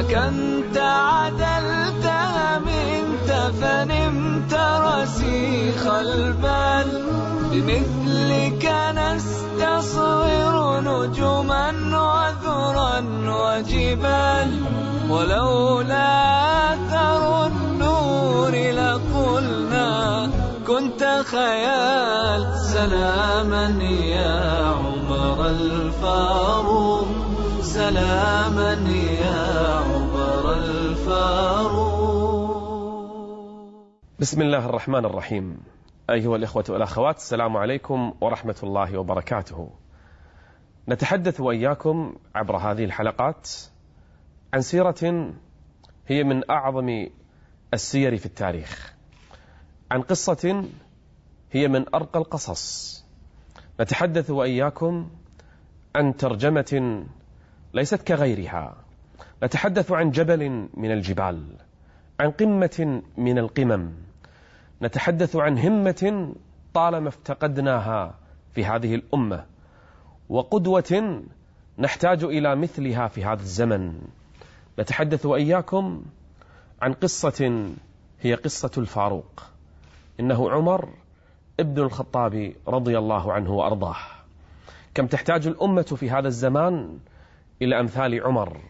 حكمت عدلتها منت فنمت رسيخ البال. بمثلك نستصغر نجما وذرا وجبال. ولولا أثر النور لقلنا كنت خيال. سلاما يا عمر الفاروق سلاما يا بسم الله الرحمن الرحيم. أيها الإخوة والأخوات السلام عليكم ورحمة الله وبركاته. نتحدث وإياكم عبر هذه الحلقات عن سيرة هي من أعظم السير في التاريخ عن قصة هي من أرقى القصص. نتحدث وإياكم عن ترجمة ليست كغيرها نتحدث عن جبل من الجبال عن قمة من القمم. نتحدث عن همة طالما افتقدناها في هذه الأمة وقدوة نحتاج إلى مثلها في هذا الزمن. نتحدث وإياكم عن قصة هي قصة الفاروق. إنه عمر ابن الخطاب رضي الله عنه وأرضاه. كم تحتاج الأمة في هذا الزمان إلى أمثال عمر؟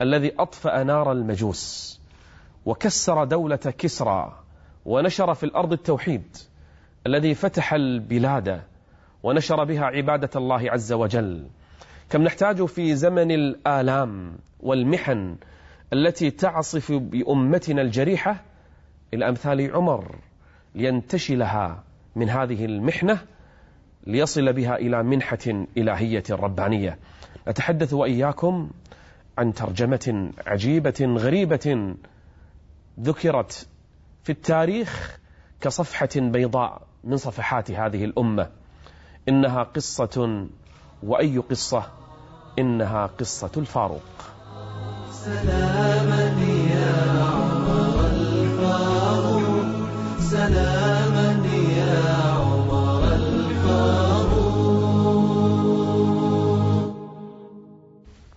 الذي أطفأ نار المجوس وكسر دولة كسرى ونشر في الأرض التوحيد الذي فتح البلاد ونشر بها عبادة الله عز وجل. كم نحتاج في زمن الآلام والمحن التي تعصف بأمتنا الجريحة؟ إلى أمثال عمر لينتشلها من هذه المحنة ليصل بها إلى منحة إلهية ربانية. نتحدث وإياكم عن ترجمة عجيبة غريبة ذكرت في التاريخ كصفحة بيضاء من صفحات هذه الأمة. إنها قصة وأي قصة؟ إنها قصة الفاروق. سلاما يا عمر الفاروق سلاما يا عمر الفاروق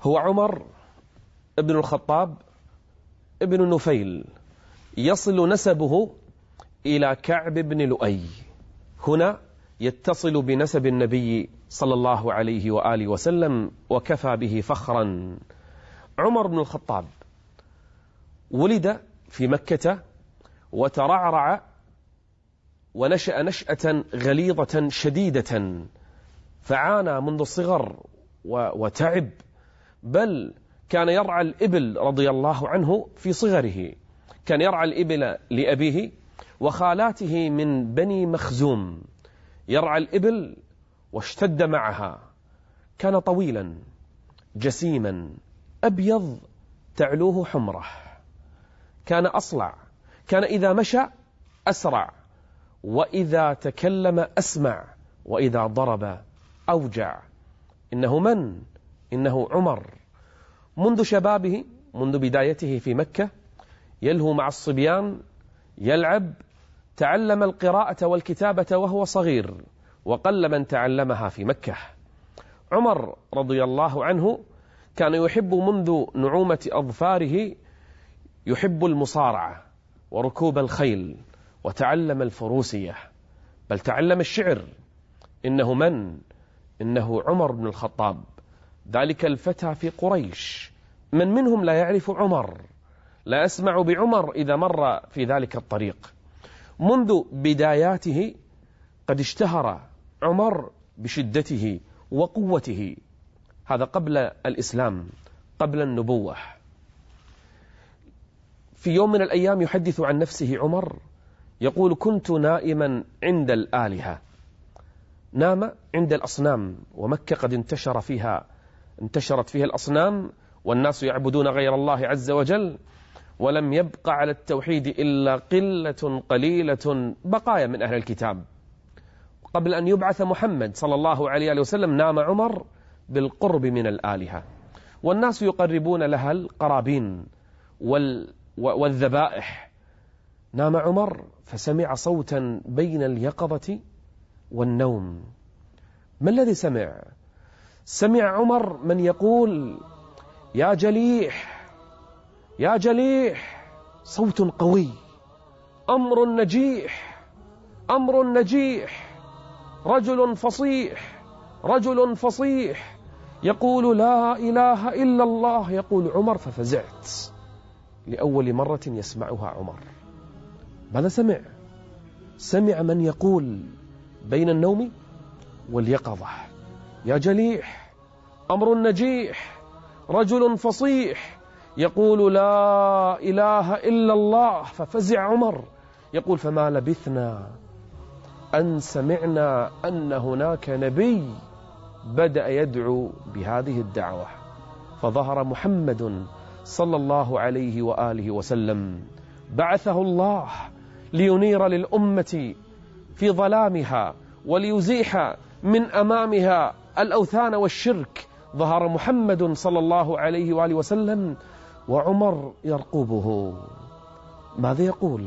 هو عمر ابن الخطاب ابن نفيل يصل نسبه إلى كعب بن لؤي. هنا يتصل بنسب النبي صلى الله عليه وآله وسلم وكفى به فخرا. عمر بن الخطاب ولد في مكة وترعرع ونشأ نشأة غليظة شديدة فعانى منذ الصغر وتعب بل كان يرعى الإبل رضي الله عنه في صغره. كان يرعى الإبل لأبيه وخالاته من بني مخزوم. يرعى الإبل واشتد معها. كان طويلا جسيما أبيض تعلوه حمره. كان أصلع. كان إذا مشى أسرع. وإذا تكلم أسمع. وإذا ضرب أوجع. إنه من؟ إنه عمر. منذ شبابه منذ بدايته في مكة يلهو مع الصبيان يلعب تعلم القراءة والكتابة وهو صغير وقل من تعلمها في مكة. عمر رضي الله عنه كان يحب منذ نعومة أظفاره يحب المصارعة وركوب الخيل وتعلم الفروسية. بل تعلم الشعر إنه من؟ إنه عمر بن الخطاب. ذلك الفتى في قريش. من منهم لا يعرف عمر. لا أسمع بعمر إذا مر في ذلك الطريق. منذ بداياته قد اشتهر عمر بشدته وقوته. هذا قبل الإسلام قبل النبوة. في يوم من الأيام يحدث عن نفسه عمر يقول كنت نائما عند الآلهة. نام عند الأصنام ومكة قد انتشر فيها انتشرت فيها الأصنام والناس يعبدون غير الله عز وجل ولم يبق على التوحيد إلا قلة قليلة بقايا من أهل الكتاب. قبل أن يبعث محمد صلى الله عليه وسلم نام عمر بالقرب من الآلهة. والناس يقربون لها القرابين وال والذبائح. نام عمر فسمع صوتا بين اليقظة والنوم. ما الذي سمع؟ سمع عمر من يقول يا جليح يا جليح صوت قوي أمر نجيح أمر نجيح رجل فصيح رجل فصيح. يقول لا إله إلا الله. يقول عمر ففزعت. لأول مرة يسمعها عمر. ماذا سمع؟ سمع من يقول بين النوم واليقظة. يا جليح أمر نجيح رجل فصيح يقول لا إله إلا الله ففزع عمر. يقول فما لبثنا أن سمعنا أن هناك نبي بدأ يدعو بهذه الدعوة. فظهر محمد صلى الله عليه وآله وسلم بعثه الله لينير للأمة في ظلامها وليزيح من أمامها الأوثان والشرك. ظهر محمد صلى الله عليه وآله وسلم وعمر يرقبه. ماذا يقول؟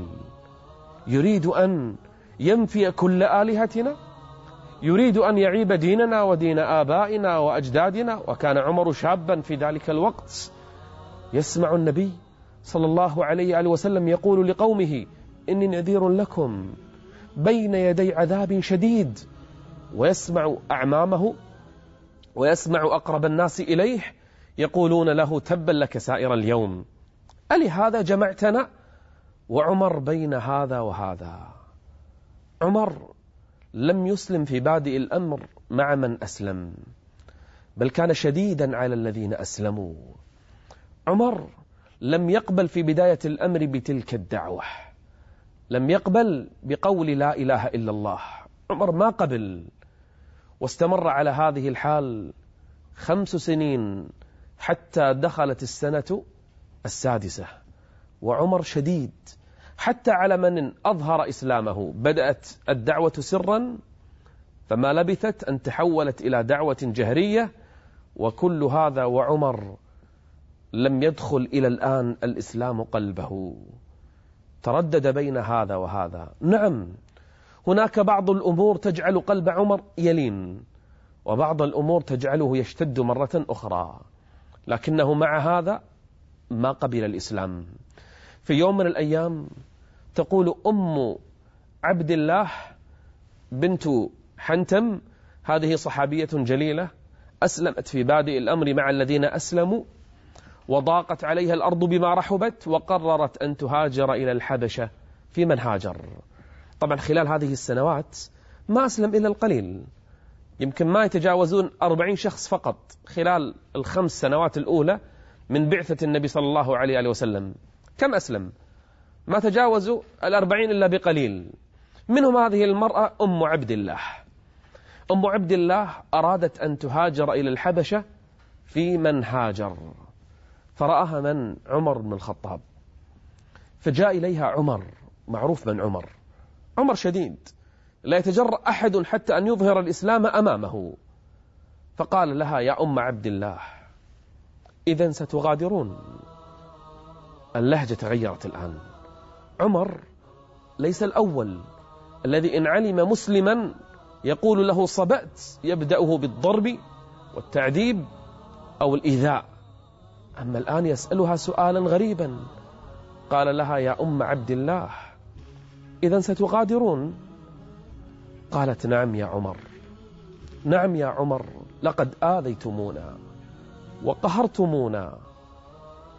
يريد أن ينفي كل آلهتنا؟ يريد أن يعيب ديننا ودين آبائنا وأجدادنا؟ وكان عمر شابا في ذلك الوقت. يسمع النبي صلى الله عليه وآله وسلم يقول لقومه إني نذير لكم بين يدي عذاب شديد. ويسمع أعمامه ويسمع أقرب الناس إليه يقولون له تبا لك سائر اليوم. ألهذا جمعتنا؟ وعمر بين هذا وهذا. عمر لم يسلم في بادئ الأمر مع من أسلم بل كان شديدا على الذين أسلموا. عمر لم يقبل في بداية الأمر بتلك الدعوة لم يقبل بقول لا إله إلا الله. عمر ما قبل. واستمر على هذه الحال خمس سنين حتى دخلت السنة السادسة. وعمر شديد حتى على من أظهر إسلامه. بدأت الدعوة سرا فما لبثت أن تحولت إلى دعوة جهرية. وكل هذا وعمر لم يدخل إلى الآن الإسلام قلبه. تردد بين هذا وهذا. نعم هناك بعض الأمور تجعل قلب عمر يلين وبعض الأمور تجعله يشتد مرة أخرى لكنه مع هذا ما قبل الإسلام. في يوم من الأيام تقول أم عبد الله بنت حنتم هذه صحابية جليلة أسلمت في بادئ الأمر مع الذين أسلموا وضاقت عليها الأرض بما رحبت وقررت أن تهاجر إلى الحبشة. في من هاجر؟ طبعا خلال هذه السنوات ما أسلم إلا القليل. يمكن ما يتجاوزون أربعين شخص فقط خلال الخمس سنوات الأولى من بعثة النبي صلى الله عليه وسلم. كم أسلم؟ ما تجاوزوا الأربعين إلا بقليل. منهم هذه المرأة أم عبد الله. أم عبد الله أرادت أن تهاجر إلى الحبشة في من هاجر. فرآها من عمر بن الخطاب. فجاء إليها عمر معروف من عمر. عمر شديد. لا يتجرأ أحد حتى أن يظهر الإسلام أمامه. فقال لها يا أم عبد الله إذا ستغادرون. اللهجة تغيرت الآن. عمر ليس الأول الذي إن علم مسلما يقول له صبأت يبدأه بالضرب والتعذيب أو الإيذاء. أما الآن يسألها سؤالا غريبا. قال لها يا أم عبد الله إذا ستغادرون. قالت نعم يا عمر. نعم يا عمر لقد آذيتمونا وقهرتمونا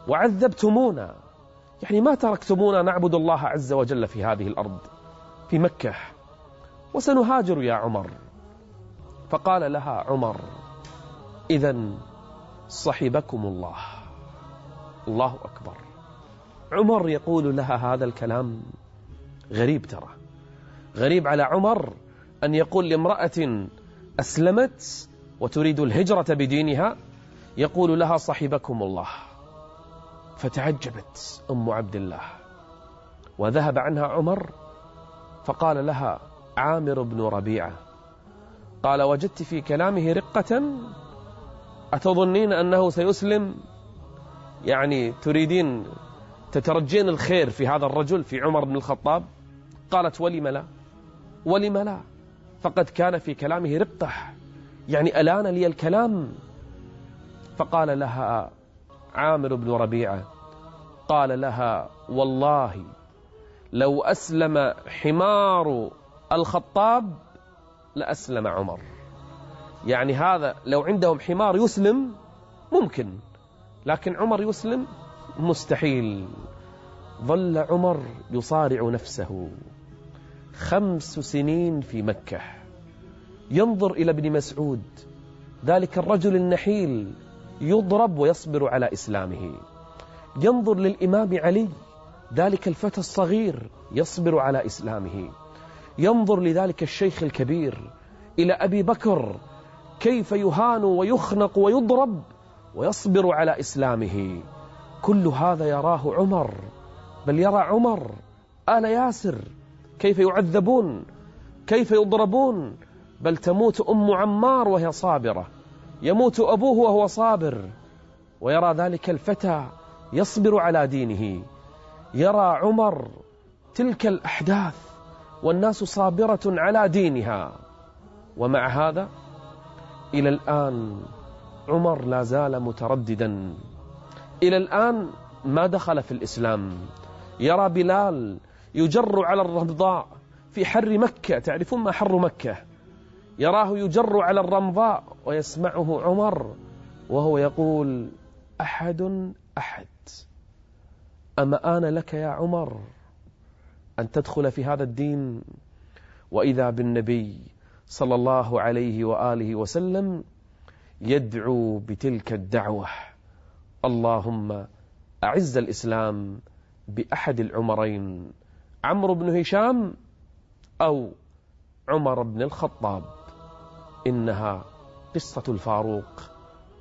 وعذبتمونا. يعني ما تركتمونا نعبد الله عز وجل في هذه الأرض في مكة. وسنهاجر يا عمر. فقال لها عمر إذا صحبكم الله. الله أكبر. عمر يقول لها هذا الكلام غريب ترى. غريب على عمر أن يقول لامرأة أسلمت وتريد الهجرة بدينها يقول لها صحبكم الله. فتعجبت أم عبد الله. وذهب عنها عمر فقال لها عامر بن ربيعة قال وجدت في كلامه رقة أتظنين أنه سيسلم؟ يعني تريدين تترجين الخير في هذا الرجل في عمر بن الخطاب؟ قالت ولم لا؟ ولم لا. فقد كان في كلامه رقة يعني ألان لي الكلام؟ فقال لها عامر بن ربيعة قال لها والله لو أسلم حمار الخطاب لأسلم عمر. يعني هذا لو عندهم حمار يسلم ممكن لكن عمر يسلم مستحيل. ظل عمر يصارع نفسه. خمس سنين في مكة. ينظر إلى ابن مسعود ذلك الرجل النحيل يضرب ويصبر على إسلامه. ينظر للإمام علي ذلك الفتى الصغير يصبر على إسلامه. ينظر لذلك الشيخ الكبير إلى أبي بكر كيف يهان ويخنق ويضرب ويصبر على إسلامه. كل هذا يراه عمر بل يرى عمر آل ياسر كيف يعذبون؟ كيف يضربون؟ بل تموت أم عمار وهي صابرة. يموت أبوه وهو صابر. ويرى ذلك الفتى يصبر على دينه. يرى عمر تلك الأحداث والناس صابرة على دينها. ومع هذا إلى الآن عمر لا زال مترددا. إلى الآن ما دخل في الإسلام. يرى بلال يجر على الرمضاء في حر مكة. تعرفون ما حر مكة؟ يراه يجر على الرمضاء ويسمعه عمر وهو يقول أحد أحد أما آن لك يا عمر أن تدخل في هذا الدين؟ وإذا بالنبي صلى الله عليه وآله وسلم يدعو بتلك الدعوة اللهم أعز الإسلام بأحد العمرين. عمرو بن هشام أو عمر بن الخطاب. إنها قصة الفاروق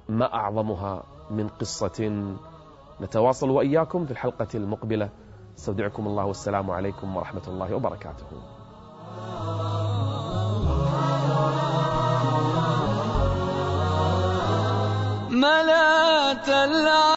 ما أعظمها من قصة. نتواصل وإياكم في الحلقة المقبلة. استودعكم الله والسلام عليكم ورحمة الله وبركاته. ملأت